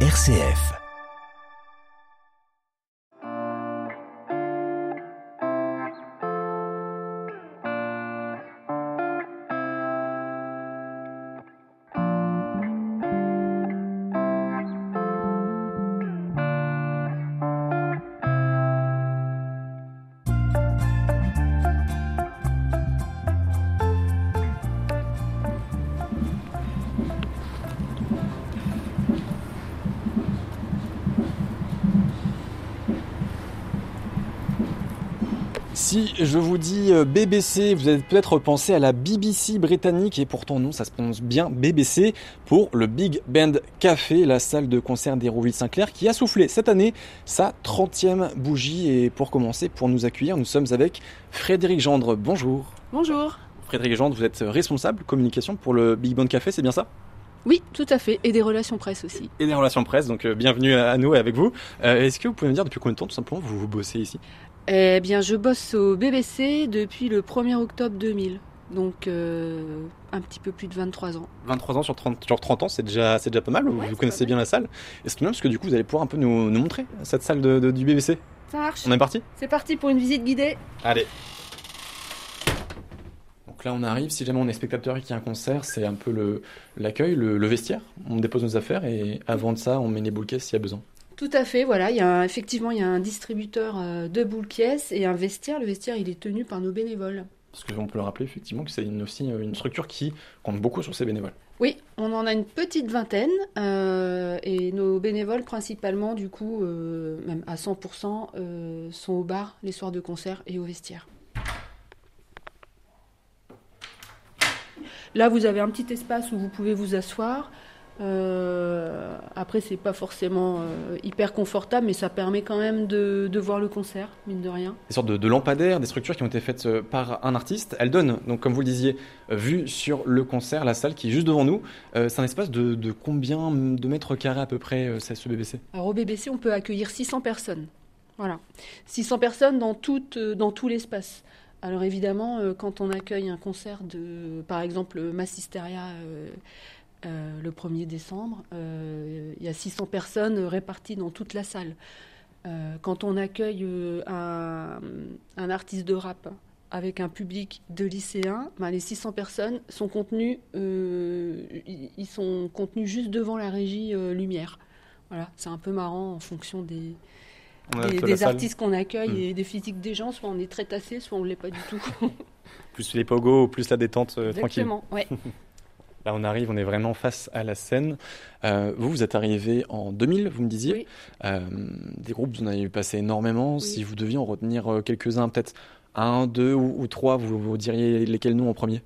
RCF. Je vous dis euh, BBC, vous allez peut-être penser à la BBC britannique et pourtant non, ça se prononce bien BBC pour le Big Band Café, la salle de concert d'Hérouville-Saint-Clair qui a soufflé cette année sa 30e bougie. Et pour commencer, pour nous accueillir, nous sommes avec Frédéric Gendre. Bonjour. Bonjour. Frédéric Gendre, vous êtes responsable communication pour le Big Band Café, c'est bien ça? Oui, tout à fait. Et des relations presse aussi. Et des relations presse, donc euh, bienvenue à nous et avec vous. Euh, Est-ce que vous pouvez me dire depuis combien de temps tout simplement vous, vous bossez ici? Eh bien, je bosse au BBC depuis le 1er octobre 2000. Donc, euh, un petit peu plus de 23 ans. 23 ans sur 30, sur 30 ans, c'est déjà, c'est déjà pas mal. Ouais, vous connaissez bien la salle. Et c'est bien parce que du coup, vous allez pouvoir un peu nous, nous montrer cette salle de- de- du BBC. Ça marche. On est parti? C'est parti pour une visite guidée. Allez. Donc là, on arrive. Si jamais on est spectateur et qu'il y a un concert, c'est un peu le, l'accueil, le, le vestiaire. On dépose nos affaires et avant de ça, on met les boules caisses s'il y a besoin. Tout à fait, voilà. Il y a un- effectivement, il y a un distributeur euh, de boules caisses et un vestiaire. Le vestiaire, il est tenu par nos bénévoles. Parce qu'on peut le rappeler effectivement que c'est une- aussi une structure qui compte beaucoup sur ses bénévoles. Oui, on en a une petite vingtaine euh, et nos bénévoles principalement, du coup, euh, même à 100%, euh, sont au bar les soirs de concert et au vestiaire. Là, vous avez un petit espace où vous pouvez vous asseoir. Euh, après, c'est pas forcément euh, hyper confortable, mais ça permet quand même de, de voir le concert, mine de rien. Des sortes de, de lampadaires, des structures qui ont été faites euh, par un artiste. Elles donnent, donc comme vous le disiez, euh, vue sur le concert, la salle qui est juste devant nous. Euh, c'est un espace de, de combien de mètres carrés à peu près, ce BBC Alors au BBC, on peut accueillir 600 personnes. Voilà. 600 personnes dans, toute, dans tout l'espace. Alors évidemment, quand on accueille un concert de, par exemple, Massisteria euh, euh, le 1er décembre, euh, il y a 600 personnes réparties dans toute la salle. Euh, quand on accueille euh, un, un artiste de rap avec un public de lycéens, ben, les 600 personnes sont contenues, euh, ils sont contenus juste devant la régie euh, lumière. Voilà, c'est un peu marrant en fonction des, des, artistes qu'on accueille Mm. et des physiques des gens. Soit on est très tassé, soit on ne l'est pas du tout. Plus les pogos, plus la détente euh, tranquille. Exactement, ouais. Là, on arrive, on est vraiment face à la scène. Euh, vous, vous êtes arrivé en 2000, vous me disiez. Oui. Euh, des groupes, vous en avez vu passer énormément. Oui. Si vous deviez en retenir euh, quelques-uns, peut-être un, deux ou, ou trois, vous, vous diriez lesquels noms en premier?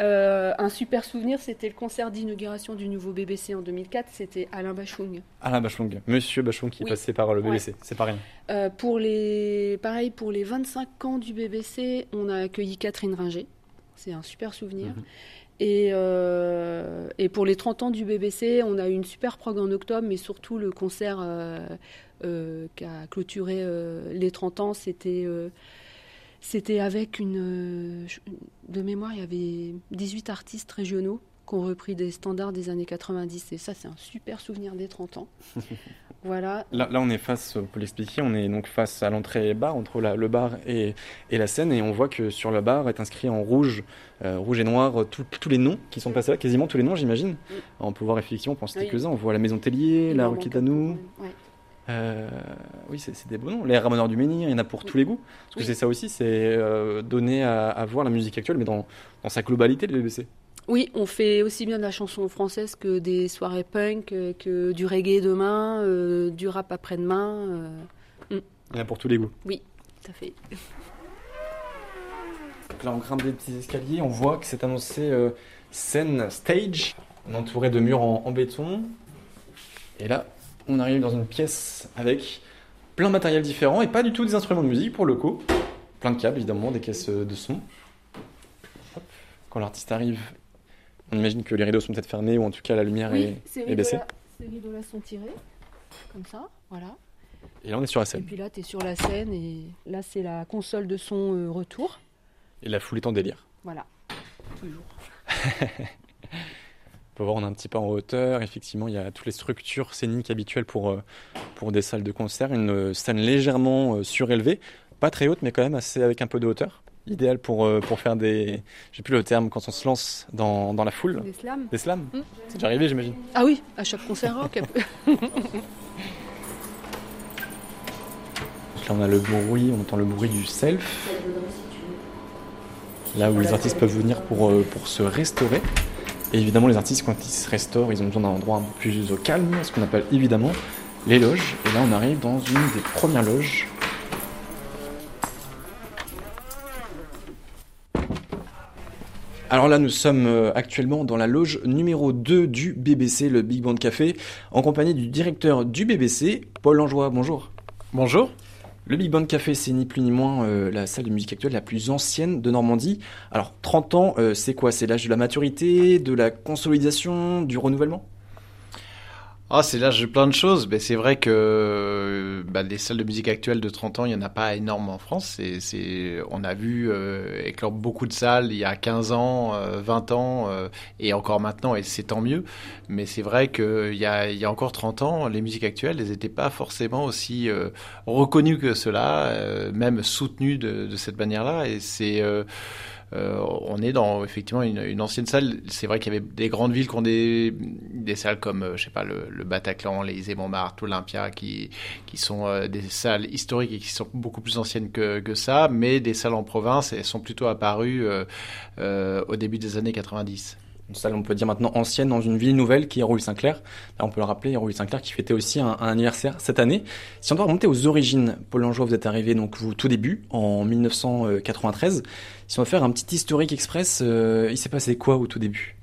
Euh, un super souvenir, c'était le concert d'inauguration du nouveau BBC en 2004. C'était Alain Bachung. Alain Bachung, Monsieur Bachung qui est Oui. passé par le Ouais. BBC, c'est pas rien. Euh, pour les, pareil, pour les 25 ans du BBC, on a accueilli Catherine Ringer. C'est un super souvenir. Mhm. Et, euh, et pour les 30 ans du BBC, on a eu une super prog en octobre, mais surtout le concert euh, euh, qui a clôturé les 30 ans, c'était c'était avec une. de mémoire, il y avait 18 artistes régionaux qui ont repris des standards des années 90. Et ça, c'est un super souvenir des 30 ans. voilà. Là, là, on est face, pour l'expliquer, on est donc face à l'entrée bar, entre la- le bar et, et la scène, et on voit que sur le bar est inscrit en rouge, euh, rouge et noir, tout- tous les noms qui sont passés là, quasiment tous les noms, j'imagine. Oui. On peut voir effectivement, on pense Oui. quelques-uns, on voit la Maison Tellier, la en rue ouais. Euh, oui, c'est des beaux noms. Les Ramoneurs du Menhir, il y en a pour Oui. tous les goûts. Parce que Oui. c'est ça aussi, c'est euh, donner à, à voir la musique actuelle, mais dans, dans sa globalité, le BBC. Oui, on fait aussi bien de la chanson française que des soirées punk, euh, que du reggae demain, euh, du rap après-demain. euh, a pour tous les goûts. ça fait. Donc là, on grimpe des petits escaliers, on voit que c'est annoncé euh, scène stage, entouré de murs en, en béton. Et là, on arrive dans une pièce avec plein de matériel différent et pas du tout des instruments de musique pour le coup. Plein de câbles, évidemment, des caisses de son. Hop. Quand l'artiste arrive, on imagine que les rideaux sont peut-être fermés ou en tout cas la lumière est, baissée. ces rideaux-là sont tirés, comme ça, voilà. Et là, on est sur la Et scène. puis là, tu es sur la scène et là, c'est la console de son euh, retour. Et la foule est en délire. Voilà, toujours. On peut voir, on est un petit peu en hauteur. Effectivement, il y a toutes les structures scéniques habituelles pour, pour des salles de concert. Une scène légèrement surélevée, pas très haute, mais quand même assez avec un peu de hauteur idéal pour, pour faire des. J'ai plus le terme quand on se lance dans, dans la foule. Des slams. Des slams mmh. C'est déjà arrivé, j'imagine. Ah oui, à chaque concert rock. là, on a le bruit, on entend le bruit du self. Là où les artistes peuvent venir pour, euh, pour se restaurer. Et évidemment, les artistes, quand ils se restaurent, ils ont besoin d'un endroit un peu plus au calme, ce qu'on appelle évidemment les loges. Et là, on arrive dans une des premières loges. Alors là, nous sommes euh, actuellement dans la loge numéro 2 du BBC, le Big Band Café, en compagnie du directeur du BBC, Paul Langeois. Bonjour. Bonjour. Le Big Band Café, c'est ni plus ni moins euh, la salle de musique actuelle la plus ancienne de Normandie. Alors, 30 ans, euh, c'est quoi? C'est l'âge de la maturité, de la consolidation, du renouvellement? Ah, c'est l'âge de plein de choses. Mais c'est vrai que bah, les salles de musique actuelles de 30 ans, il n'y en a pas énorme en France. C'est, on a vu euh, éclore beaucoup de salles il y a 15 ans, 20 euh, ans, euh, et encore maintenant, et c'est tant mieux. Mais c'est vrai qu'il y a, y a encore 30 ans, les musiques actuelles, elles n'étaient pas forcément aussi reconnues que cela, même soutenues de, de cette manière-là. Et c'est euh, on est dans effectivement une, ancienne salle. C'est vrai qu'il y avait des grandes villes qui ont des, salles comme, euh, je le, Bataclan, les Montmartre, l'Olympia, qui, qui sont euh, des salles historiques et qui sont beaucoup plus anciennes que, que ça, mais des salles en province, elles sont plutôt apparues au début des années 90 une salle, on peut dire maintenant ancienne, dans une ville nouvelle qui est Hérouville-Saint-Clair. on peut le rappeler, Hérouville-Saint-Clair qui fêtait aussi un, anniversaire cette année. Si on doit remonter aux origines, Paul Langeois, vous êtes arrivé donc vous tout début, en 1993. Si on va faire un petit historique express, euh, il s'est passé quoi au tout début?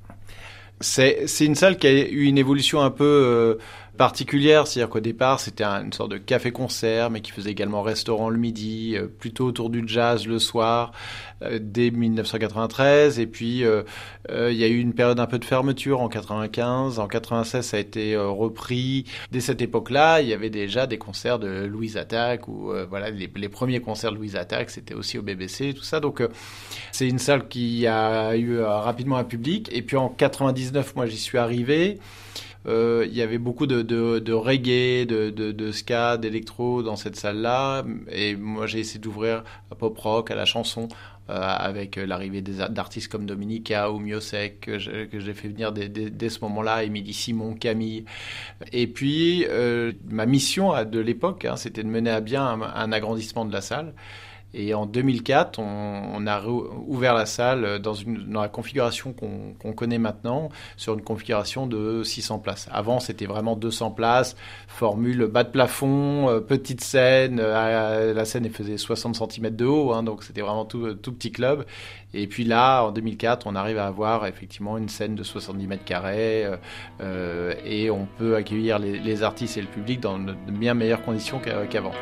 C'est, une salle qui a eu une évolution un peu euh, particulière, c'est-à-dire qu'au départ c'était une sorte de café-concert, mais qui faisait également restaurant le midi, euh, plutôt autour du jazz le soir, euh, dès 1993. Et puis euh, il y a eu une période un peu de fermeture en 95, en 96 ça a été repris. Dès cette époque-là, il y avait déjà des concerts de Louise Attack ou voilà les, premiers concerts de Louise Attack, c'était aussi au BBC, tout ça. Donc c'est une salle qui a eu rapidement un public. Et puis en 99, moi j'y suis arrivé. Euh, il y avait beaucoup de, reggae, de, ska, d'électro dans cette salle-là. Et moi, j'ai essayé d'ouvrir à pop rock, à la chanson, euh, avec l'arrivée d'artistes comme Dominica ou Miosek, que j'ai fait venir dès, ce moment-là, Émilie Simon, Camille. Et puis, euh, ma mission de l'époque, hein, c'était de mener à bien un agrandissement de la salle. Et en 2004, on, a ouvert la salle dans, une, dans la configuration qu'on connaît maintenant, sur une configuration de 600 places. Avant, c'était vraiment 200 places, formule bas de plafond, euh, petite scène. Euh, la scène faisait 60 cm de haut, hein, donc c'était vraiment tout, petit club. Et puis là, en 2004, on arrive à avoir effectivement une scène de 70 mètres carrés euh, et on peut accueillir les, les, artistes et le public dans de bien meilleures conditions qu'avant.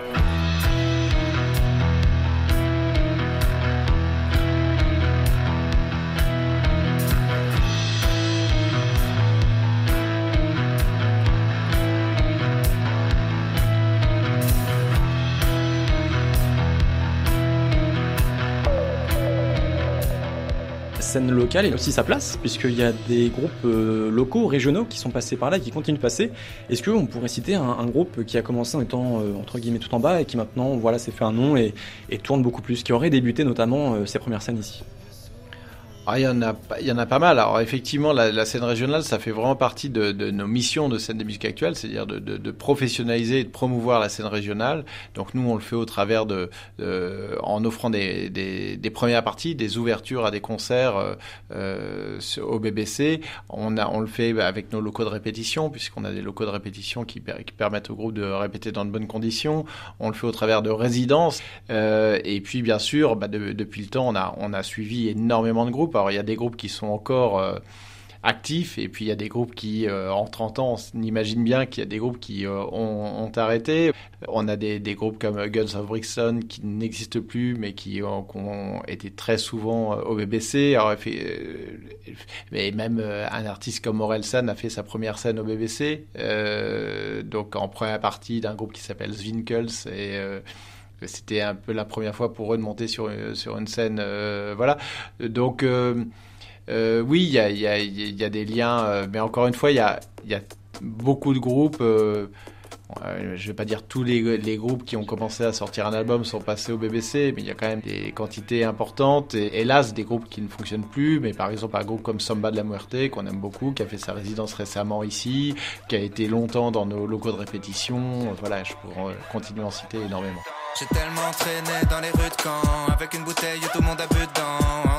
Scène locale et aussi sa place, puisqu'il y a des groupes euh, locaux, régionaux qui sont passés par là et qui continuent de passer. Est-ce qu'on pourrait citer un, groupe qui a commencé en étant euh, entre guillemets tout en bas et qui maintenant voilà s'est fait un nom et, tourne beaucoup plus, qui aurait débuté notamment euh, ses premières scènes ici? Ah, il, y en a, il y en a pas mal. Alors effectivement, la, scène régionale, ça fait vraiment partie de, nos missions de scène de musique actuelle, c'est-à-dire de, professionnaliser et de promouvoir la scène régionale. Donc nous, on le fait au travers de, en offrant des, premières parties, des ouvertures à des concerts euh, euh, au BBC. On, a, on le fait avec nos locaux de répétition, puisqu'on a des locaux de répétition qui, permettent au groupe de répéter dans de bonnes conditions. On le fait au travers de résidences. Euh, et puis bien sûr, bah, depuis le temps, on a suivi énormément de groupes. Alors il y a des groupes qui sont encore euh, actifs et puis il y a des groupes qui, euh, en 30 ans, on imagine bien qu'il y a des groupes qui euh, ont, arrêté. On a des, groupes comme Guns of Brixton qui n'existent plus mais qui, ont été très souvent au BBC. mais même un artiste comme Orelsan a fait sa première scène au BBC, donc en première partie d'un groupe qui s'appelle Zwinkels et c'était un peu la première fois pour eux de monter sur, sur une scène. Euh, voilà. Donc. Euh, Euh, oui, il y a, des liens, euh, mais encore une fois, il y a, beaucoup de groupes. Euh, je vais pas dire tous les, groupes qui ont commencé à sortir un album sont passés au BBC, mais il y a quand même des quantités importantes. Et hélas, des groupes qui ne fonctionnent plus. Mais par exemple, un groupe comme Samba de la Muerte, qu'on aime beaucoup, qui a fait sa résidence récemment ici, qui a été longtemps dans nos locaux de répétition. Voilà, je pourrais continuer à en citer énormément. J'ai tellement traîné dans les rues de Avec une bouteille tout le monde a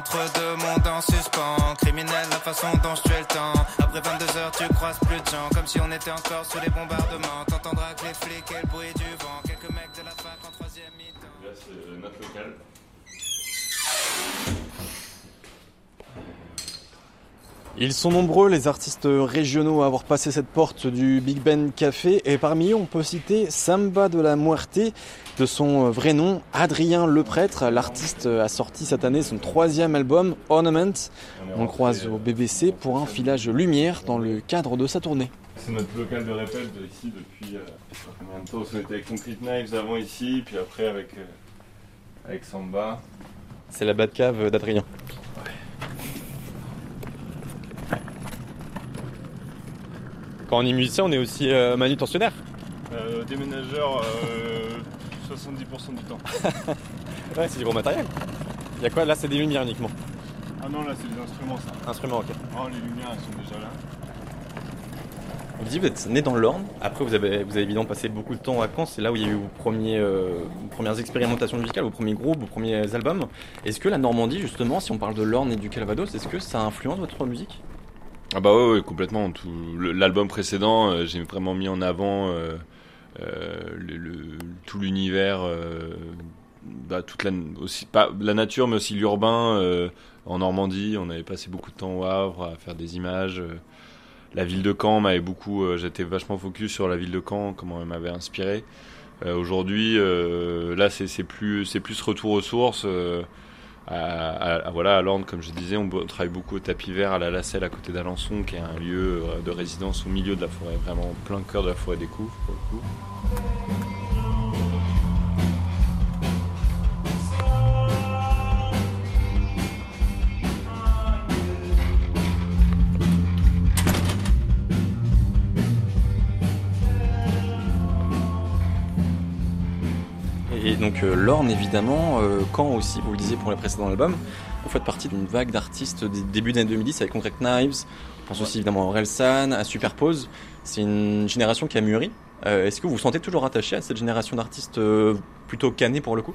Entre deux mondes en suspens Criminel la façon dont je le temps. Après 22 heures tu croises plus de gens Comme si on était encore sous les bombardements. T'entendras que les flics et le bruit du vent. Quelques mecs de la fac en troisième mi-temps. Là c'est notre local Ils sont nombreux les artistes régionaux à avoir passé cette porte du Big Ben Café et parmi eux on peut citer Samba de la Muerte de son vrai nom Adrien Leprêtre. L'artiste a sorti cette année son troisième album Ornament. On le croise au BBC pour un filage lumière dans le cadre de sa tournée. C'est notre local de répète ici depuis euh, combien de temps On était avec Concrete Knives avant ici, puis après avec, euh, avec Samba. C'est la Batcave d'Adrien. Quand on est musicien, on est aussi euh, manutentionnaire. Euh, déménageur, euh, 70% du temps. ouais, c'est du gros matériel. Il y a quoi? Là, c'est des lumières uniquement. Ah non, là, c'est des instruments, ça. Instruments, ok. Oh, les lumières, elles sont déjà là. Vous dites, vous êtes né dans Lorne. Après, vous avez, vous avez évidemment passé beaucoup de temps à Caen. C'est là où il y a eu vos, premiers, euh, vos premières expérimentations musicales, vos premiers groupes, vos premiers albums. Est-ce que la Normandie, justement, si on parle de l'Orne et du Calvados, est-ce que ça influence votre musique? Ah bah ouais, ouais complètement. L'album précédent, euh, j'ai vraiment mis en avant euh, euh, tout l'univers, bah, toute la, aussi, pas la nature, mais aussi l'urbain en Normandie. On avait passé beaucoup de temps au Havre à faire des images. la ville de Caen m'avait beaucoup, j'étais vachement focus sur la ville de Caen, comment elle m'avait inspiré. Aujourd'hui, là, c'est plus, c'est plus retour aux sources à, voilà, à Lorne, comme je disais, on travaille beaucoup au tapis vert à la Lacelle à côté d'Alençon, qui est un lieu de résidence au milieu de la forêt, vraiment plein cœur de la forêt des Couves, pour le coup. Et donc euh, Lorne évidemment, euh, quand aussi, vous le disiez pour les précédents albums, vous faites partie d'une vague d'artistes des débuts des années 2010 avec Concrete Knives, on pense aussi évidemment à Orelsan, à Superpose. C'est une génération qui a mûri. Euh, Est-ce que vous vous sentez toujours attaché à cette génération d'artistes plutôt canés pour le coup?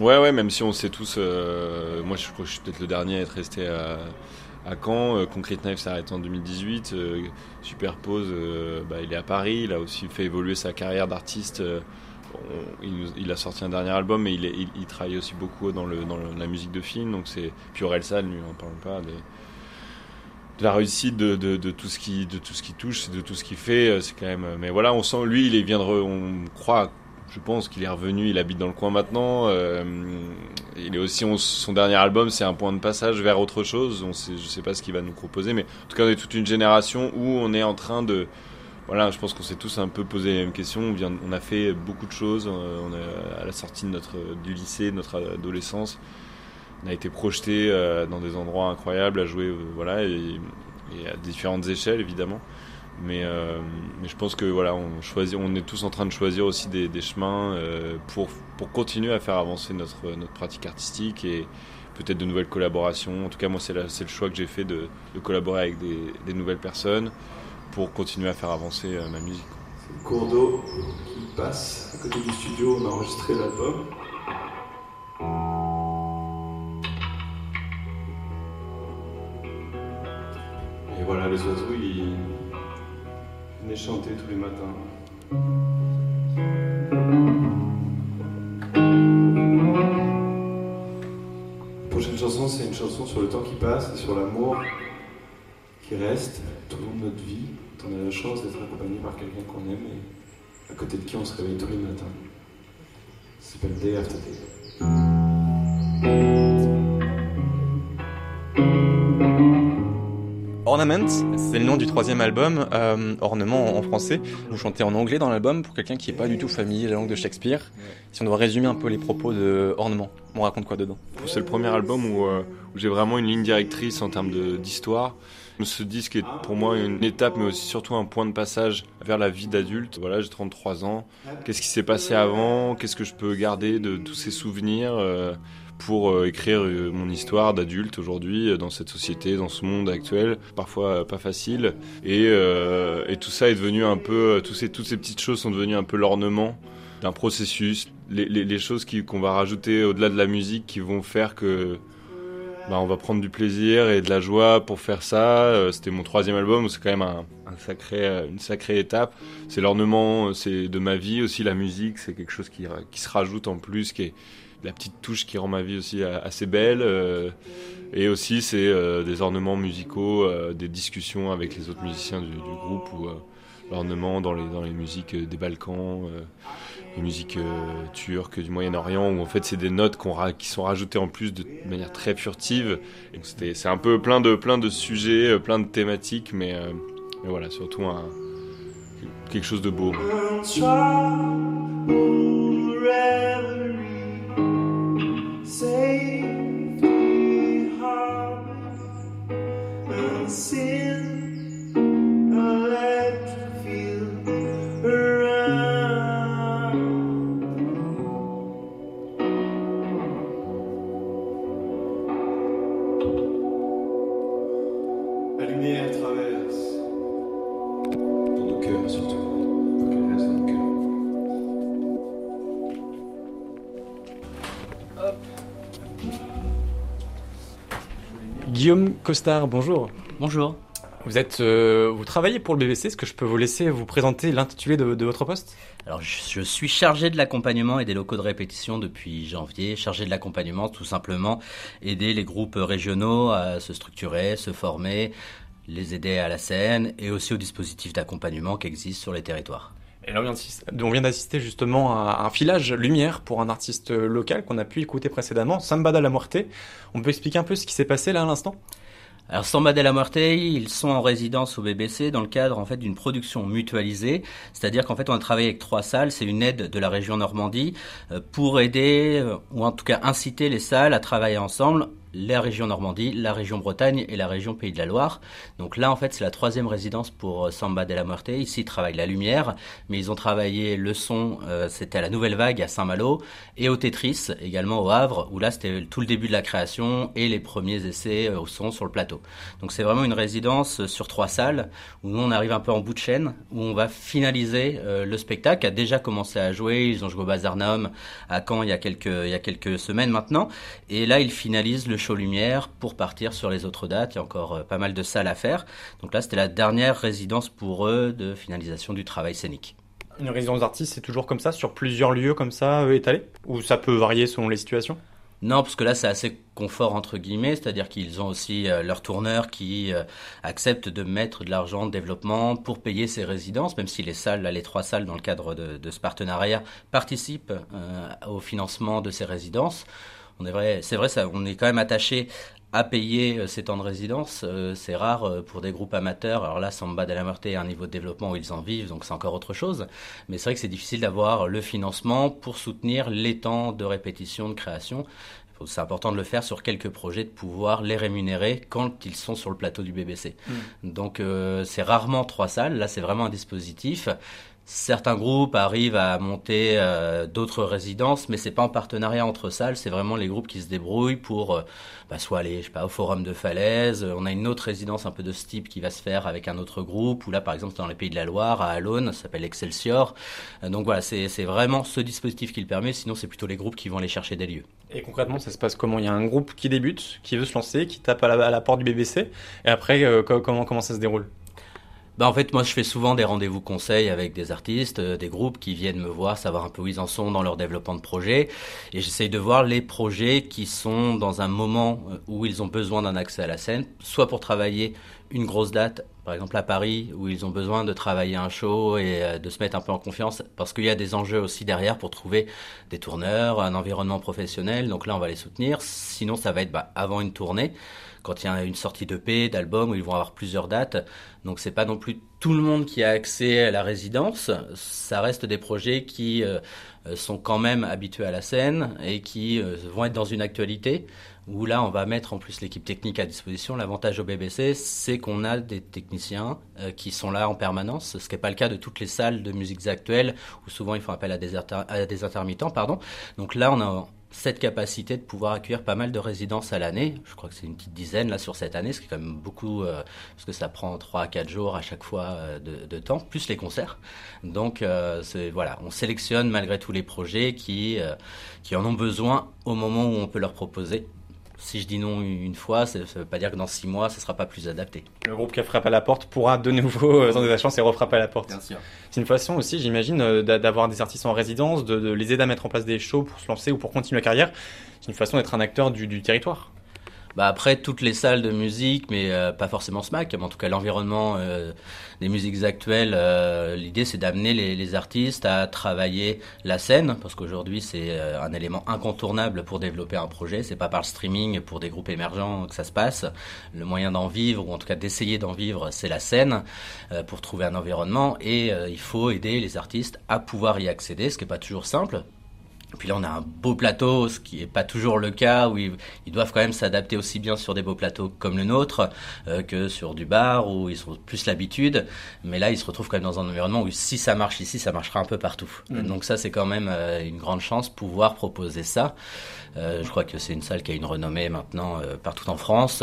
Ouais, ouais, même si on sait tous. Moi, je crois que je suis peut-être le dernier à être resté à, Caen. Concrete Knife s'est arrêté en 2018. Euh, Superpose, bah, il est à Paris. Il a aussi fait évoluer sa carrière d'artiste. Euh, il, a sorti un dernier album, mais il, est, il, il travaille aussi beaucoup dans, la musique de film. Donc c'est puis Orelsan, lui, on parle pas. De la réussite de, tout ce qui de tout ce qui touche de tout ce qu'il fait c'est quand même mais voilà on sent lui il vient de re, on croit je pense qu'il est revenu, il habite dans le coin maintenant. Euh, il est aussi on, son dernier album, c'est un point de passage vers autre chose. On sait, je sais pas ce qu'il va nous proposer, mais en tout cas on est toute une génération où on est en train de voilà, je pense qu'on s'est tous un peu posé les mêmes questions. On, a fait beaucoup de choses. Euh, à la sortie de notre du lycée, de notre adolescence, on a été projeté euh, dans des endroits incroyables à jouer, euh, voilà, et, à différentes échelles évidemment. Mais, je pense que voilà, on, choisit, on est tous en train de choisir aussi des, chemins pour, pour continuer à faire avancer notre, notre pratique artistique et peut-être de nouvelles collaborations. En tout cas, moi, c'est le choix que j'ai fait de, de, collaborer avec des, nouvelles personnes pour continuer à faire avancer euh, ma musique. C'est le cours d'eau qui passe à côté du studio, on a enregistré l'album. Et voilà, les oiseaux, ils venaient chanter tous les matins. La prochaine chanson, c'est une chanson sur le temps qui passe et sur l'amour qui reste tout au long de notre vie. On a la chance d'être accompagné par quelqu'un qu'on aime et à côté de qui on se réveille tous les matins. Ça s'appelle Day After Day. Ornament, c'est le nom du troisième album, euh, Ornement en français. Vous chantez en anglais dans l'album pour quelqu'un qui n'est pas du tout familier de la langue de Shakespeare. Si on doit résumer un peu les propos de Ornement, on raconte quoi dedans? C'est le premier album où, euh, où j'ai vraiment une ligne directrice en termes de- d'histoire. Ce disque est pour moi une étape, mais aussi surtout un point de passage vers la vie d'adulte. Voilà, j'ai 33 ans. Qu'est-ce qui s'est passé avant? Qu'est-ce que je peux garder de tous ces souvenirs euh, pour euh, écrire euh, mon histoire d'adulte aujourd'hui dans cette société, dans ce monde actuel, parfois pas facile. Et, et tout ça est devenu un peu, tous ces, toutes ces petites choses sont devenues un peu l'ornement d'un processus. Les, les- les choses qu'on va rajouter au-delà de la musique qui vont faire que bah, on va prendre du plaisir et de la joie pour faire ça. Euh, C'était mon troisième album, c'est quand même un, sacré, euh, une sacrée étape. C'est l'ornement, euh, c'est de ma vie aussi. La musique, c'est quelque chose qui, qui se rajoute en plus, qui est la petite touche qui rend ma vie aussi assez belle. et aussi, c'est des ornements musicaux, des discussions avec les autres musiciens du, groupe ou l'ornement dans les, dans les musiques des Balkans. Les musiques euh, turques du Moyen-Orient où en fait c'est des notes qui sont rajoutées en plus de, manière très furtive. C'est un peu plein de, plein de sujets, euh, plein de thématiques, mais, euh, voilà, surtout quelque chose de beau. Costard, bonjour. Bonjour. Vous êtes, euh, vous travaillez pour le BBC. Est-ce que je peux vous laisser vous présenter l'intitulé de, de votre poste? Alors, je, je suis chargé de l'accompagnement et des locaux de répétition depuis janvier. Chargé de l'accompagnement, tout simplement, aider les groupes régionaux à se structurer, se former, les aider à la scène et aussi aux dispositifs d'accompagnement qui existent sur les territoires. Et là, on vient d'assister- justement à un filage lumière pour un artiste local qu'on a pu écouter précédemment, Samba de la Muerte. On peut expliquer un peu ce qui s'est passé là à l'instant? Alors Samba la Muerte, ils sont en résidence au BBC dans le cadre en fait d'une production mutualisée, c'est-à-dire qu'en fait on a travaillé avec trois salles, c'est une aide de la région Normandie euh, pour aider euh, ou en tout cas inciter les salles à travailler ensemble la région Normandie, la région Bretagne et la région Pays de la Loire. Donc là, en fait, c'est la troisième résidence pour euh, Samba de la Muerte. Ici, ils travaillent la lumière, mais ils ont travaillé le son, euh, c'était à la Nouvelle Vague à Saint-Malo, et au Tetris, également au Havre, où là, c'était tout le début de la création et les premiers essais euh, au son sur le plateau. Donc c'est vraiment une résidence euh, sur trois salles, où nous, on arrive un peu en bout de chaîne, où on va finaliser euh, le spectacle, qui a déjà commencé à jouer, ils ont joué au Bazarnum à Caen il y a quelques, il y a quelques semaines maintenant, et là, ils finalisent le show lumière pour partir sur les autres dates. Il y a encore euh, pas mal de salles à faire. Donc là, c'était la dernière résidence pour eux de finalisation du travail scénique. Une résidence d'artiste, c'est toujours comme ça, sur plusieurs lieux comme ça, euh, étalés? Ou ça peut varier selon les situations? Non, parce que là, c'est assez confort entre guillemets, c'est-à-dire qu'ils ont aussi euh, leur tourneur qui euh, accepte de mettre de l'argent de développement pour payer ces résidences, même si les salles, là, les trois salles dans le cadre de, de ce partenariat participent euh, au financement de ces résidences. On est vrai, c'est vrai, ça, on est quand même attaché à payer euh, ces temps de résidence. Euh, c'est rare euh, pour des groupes amateurs. Alors là, Samba de la Meurthe a un niveau de développement où ils en vivent, donc c'est encore autre chose. Mais c'est vrai que c'est difficile d'avoir le financement pour soutenir les temps de répétition, de création. C'est important de le faire sur quelques projets, de pouvoir les rémunérer quand ils sont sur le plateau du BBC. Donc euh, c'est rarement trois salles. Là, c'est vraiment un dispositif. Certains groupes arrivent à monter euh, d'autres résidences, mais c'est pas en partenariat entre salles. C'est vraiment les groupes qui se débrouillent pour euh, bah, soit aller, je sais pas, au Forum de Falaise. On a une autre résidence un peu de ce type qui va se faire avec un autre groupe. Ou là, par exemple, dans les Pays de la Loire, à Alonne, ça s'appelle Excelsior. Euh, donc voilà, c'est vraiment ce dispositif qui le permet. Sinon, c'est plutôt les groupes qui vont aller chercher des lieux. Et concrètement, ça se passe comment? Il y a un groupe qui débute, qui veut se lancer, qui tape à la, à la porte du BBC, et après, co- comment, comment ça se déroule? Bah en fait, moi, je fais souvent des rendez-vous conseils avec des artistes, euh, des groupes qui viennent me voir, savoir un peu où ils en sont dans leur développement de projet. Et j'essaye de voir les projets qui sont dans un moment euh, où ils ont besoin d'un accès à la scène, soit pour travailler une grosse date par exemple à Paris, où ils ont besoin de travailler un show et euh, de se mettre un peu en confiance, parce qu'il y a des enjeux aussi derrière pour trouver des tourneurs, un environnement professionnel. Donc là, on va les soutenir. Sinon, ça va être bah, avant une tournée, quand il y a une sortie d'EP, d'album, où ils vont avoir plusieurs dates. Donc c'est pas non plus tout le monde qui a accès à la résidence. Ça reste des projets qui euh, sont quand même habitués à la scène et qui euh, vont être dans une actualité où là on va mettre en plus l'équipe technique à disposition. L'avantage au BBC, c'est qu'on a des techniciens euh, qui sont là en permanence, ce qui n'est pas le cas de toutes les salles de musiques actuelles où souvent ils font appel à des, à des intermittents. Pardon. Donc là on a cette capacité de pouvoir accueillir pas mal de résidences à l'année. Je crois que c'est une petite dizaine là sur cette année, ce qui est quand même beaucoup, euh, parce que ça prend 3 à 4 jours à chaque fois euh, de, temps, plus les concerts. Donc euh, voilà, on sélectionne malgré tout les projets qui, qui en ont besoin au moment où on peut leur proposer si je dis non une fois, ça ne veut pas dire que dans six mois, ce ne sera pas plus adapté. Le groupe qui a frappé à la porte pourra de nouveau, dans des chances, et refrapper à la porte. Bien sûr. C'est une façon aussi, j'imagine, euh, d'avoir des artistes en résidence, de, les aider à mettre en place des shows pour se lancer ou pour continuer la carrière. C'est une façon d'être un acteur du territoire. Bah après, toutes les salles de musique, mais euh, pas forcément SMAC, mais en tout cas l'environnement euh, des musiques actuelles, euh, l'idée c'est d'amener les, les, artistes à travailler la scène, parce qu'aujourd'hui c'est un élément incontournable pour développer un projet. C'est pas par le streaming pour des groupes émergents que ça se passe. Le moyen d'en vivre, ou en tout cas d'essayer d'en vivre, c'est la scène, pour trouver un environnement, et il faut aider les artistes à pouvoir y accéder, ce qui est pas toujours simple puis là, on a un beau plateau, ce qui n'est pas toujours le cas, où ils, doivent quand même s'adapter aussi bien sur des beaux plateaux comme le nôtre euh, que sur du bar, où ils ont plus l'habitude. Mais là, ils se retrouvent quand même dans un environnement où si ça marche ici, ça marchera un peu partout. Mmh. Donc ça, c'est quand même euh, une grande chance pouvoir proposer ça. Euh, je crois que c'est une salle qui a une renommée maintenant euh, partout en France.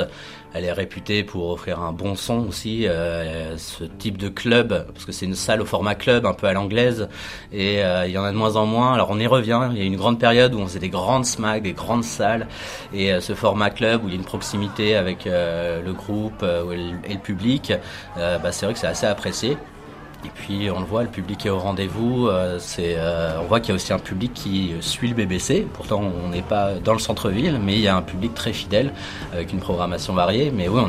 Elle est réputée pour offrir un bon son aussi. Euh, ce type de club, parce que c'est une salle au format club, un peu à l'anglaise, et il y en a de moins en moins. Alors on y revient. Il y a une grande période où on faisait des grandes smacks, des grandes salles, et ce format club où il y a une proximité avec le groupe et le public, bah, c'est vrai que c'est assez apprécié. Et puis on le voit, le public est au rendez-vous. Euh, euh, on voit qu'il y a aussi un public qui suit le BBC. Pourtant, on n'est pas dans le centre-ville, mais il y a un public très fidèle avec une programmation variée. Mais oui,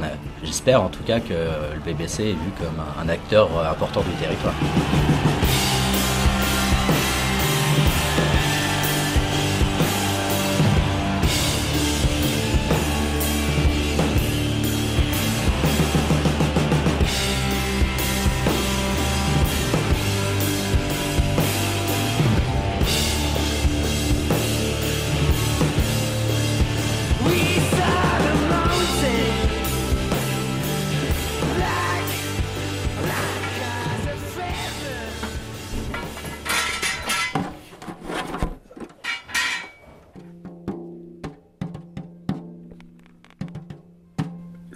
j'espère en tout cas que le BBC est vu comme un acteur important du territoire.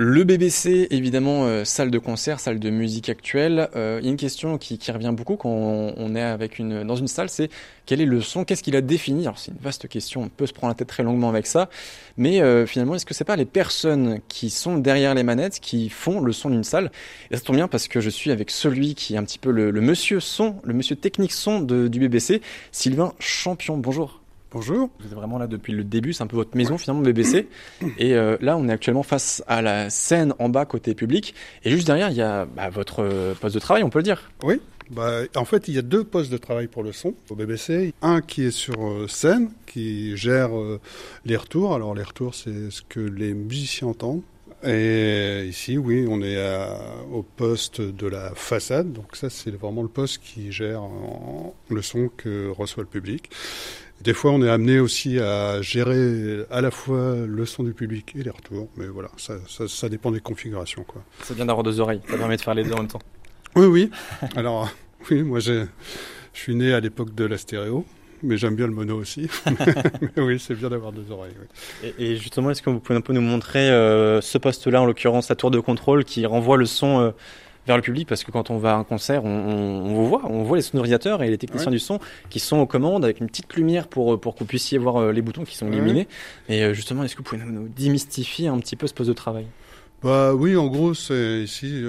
Le BBC, évidemment, euh, salle de concert, salle de musique actuelle. Euh, il y a une question qui, revient beaucoup quand on, est avec une, dans une salle, c'est quel est le son, qu'est-ce qu'il a défini? Alors c'est une vaste question, on peut se prendre la tête très longuement avec ça, mais euh, finalement, est-ce que c'est pas les personnes qui sont derrière les manettes qui font le son d'une salle? Et ça tombe bien parce que je suis avec celui qui est un petit peu le, monsieur son, le monsieur technique son du BBC, Sylvain Champion. Bonjour. Bonjour. Vous êtes vraiment là depuis le début, c'est un peu votre maison finalement BBC. Et euh, là, on est actuellement face à la scène en bas côté public. Et juste derrière, il y a bah, votre euh, poste de travail, on peut le dire. Oui. Bah, en fait, il y a deux postes de travail pour le son au BBC. Un qui est sur euh, scène, qui gère les retours. Alors les retours, c'est ce que les musiciens entendent. Et ici, oui, on est au poste de la façade. Donc ça, c'est vraiment le poste qui gère le son que reçoit le public. Des fois, on est amené aussi à gérer à la fois le son du public et les retours. Mais voilà, ça, ça, dépend des configurations. Quoi. C'est bien d'avoir deux oreilles, ça permet de faire les deux en même temps. Oui, oui. Alors, oui, moi, je suis né à l'époque de la stéréo mais j'aime bien le mono aussi. mais oui, c'est bien d'avoir deux oreilles. Et, justement, est-ce que vous pouvez un peu nous montrer euh, ce poste-là, en l'occurrence la tour de contrôle, qui renvoie le son euh, vers le public parce que quand on va à un concert, on, on, vous voit, on voit les sonorisateurs et les techniciens du son qui sont aux commandes avec une petite lumière pour, pour que vous puissiez voir euh, les boutons qui sont illuminés. Et euh, justement, est-ce que vous pouvez nous, démystifier un petit peu ce poste de travail? Bah oui, en gros, c'est ici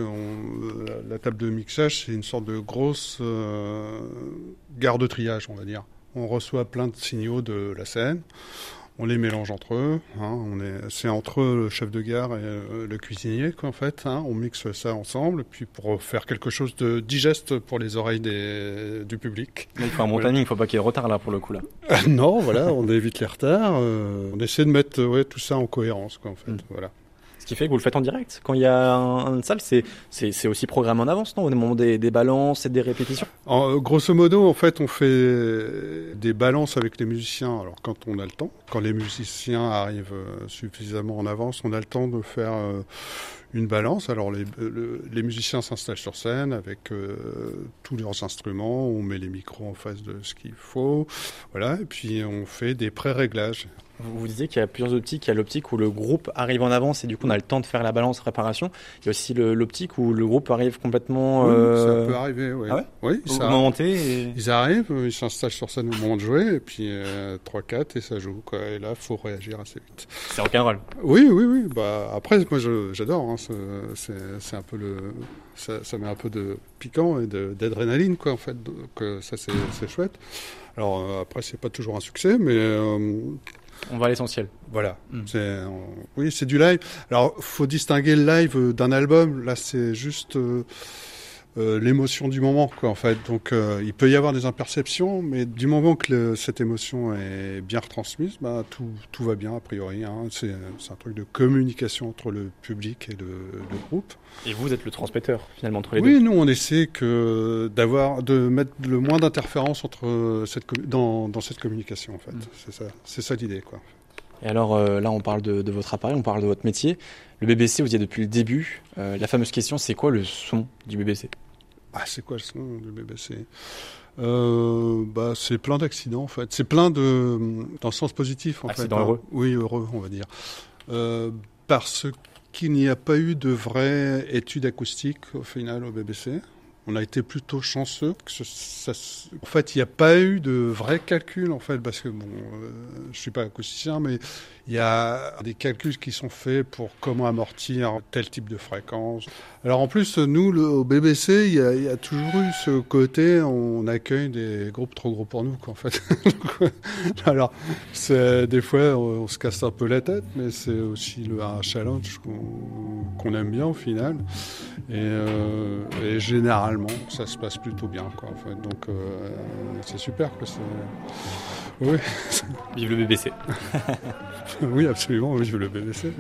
la, table de mixage, c'est une sorte de grosse euh, gare de triage, on va dire. On reçoit plein de signaux de la scène. On les mélange entre eux. Hein, on est, c'est entre le chef de gare et euh, le cuisinier, quoi, en fait. Hein, on mixe ça ensemble, puis pour faire quelque chose de digeste pour les oreilles des, du public. il faut un bon il faut pas qu'il y ait de retard là pour le coup là. non, voilà, on évite les retards. euh, on essaie de mettre ouais, tout ça en cohérence, quoi, en fait. Mm. Voilà. Ce qui fait que vous le faites en direct. Quand il y a un- une salle, c'est, aussi programmé en avance, non? Au moment des, balances et des répétitions? En, euh, grosso modo, en fait, on fait des balances avec les musiciens. Alors, quand on a le temps, quand les musiciens arrivent euh, suffisamment en avance, on a le temps de faire euh, une balance. Alors, les, le- les musiciens s'installent sur scène avec tous leurs instruments. On met les micros en face de ce qu'il faut. Voilà. Et puis, on fait des pré-réglages. Vous, vous disiez qu'il y a plusieurs optiques. Il y a l'optique où le groupe arrive en avance et du coup on a le temps de faire la balance réparation. Il y a aussi l'optique où le groupe arrive complètement Oui, euh, Ça peut arriver, oui. ah ouais oui, ça, et- Ils arrivent, euh, ils s'installent sur scène au moment de jouer, et puis euh, 3-4 et ça joue. Quoi. Et là, faut réagir assez vite. C'est rock'n'roll. Oui, oui, oui. Bah, après, moi, j'adore. Hein, ce- c'est un peu le. Ça, ça met un peu de piquant et de- d'adrénaline, quoi, en fait. Donc, euh, ça, c'est chouette. Alors, euh, après, c'est pas toujours un succès, mais euh, On va à l'essentiel. voilà. Mm. C'est, oui, c'est du live. Alors, faut distinguer le live euh, d'un album. Là, c'est juste euh, euh, l'émotion du moment, quoi, en fait. Donc, euh, il peut y avoir des imperceptions, mais du moment que le- cette émotion est bien retransmise, bah, tout, tout va bien, a priori. Hein. C'est c'est un truc de communication entre le public et le, le groupe. Et vous êtes le transmetteur finalement entre les Oui, nous, on essaie que d'avoir, de mettre le moins d'interférences entre cette, commu- dans, dans cette communication, en fait. Mm. C'est ça, c'est ça l'idée, quoi. Et alors euh, là, on parle de, de votre appareil, on parle de votre métier. Le BBC, vous y êtes depuis le début. Euh, la fameuse question, c'est quoi le son du BBC Ah, c'est quoi le son du BBC euh, bah, c'est plein d'accidents en fait. C'est plein de dans le sens positif en Accidents fait. hein. heureux. Oui, heureux, on va dire. Euh, parce qu'il n'y a pas eu de vraie étude acoustique au final au BBC. On a été plutôt chanceux. Que ce- ça se- en fait, il n'y a pas eu de vrai calcul en fait, parce que bon, euh, je suis pas acousticien, mais il y a des calculs qui sont faits pour comment amortir tel type de fréquence. Alors en plus, nous, au BBC, il y, a, toujours eu ce côté, on accueille des groupes trop gros pour nous, quoi, en fait. Alors, des fois, on, se casse un peu la tête, mais c'est aussi le, un challenge qu'on, qu'on aime bien au final. Et, euh, et généralement, ça se passe plutôt bien, quoi, en fait. Donc, euh, c'est super, quoi. Oui, Vive le BBC. oui, absolument, oui, je veux le BBC.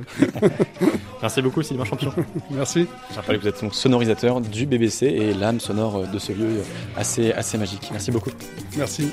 Merci beaucoup Sylvain Champion. Merci. Je rappelle que vous êtes donc sonorisateur du BBC et l'âme sonore de ce lieu assez, assez magique. Merci beaucoup. Merci.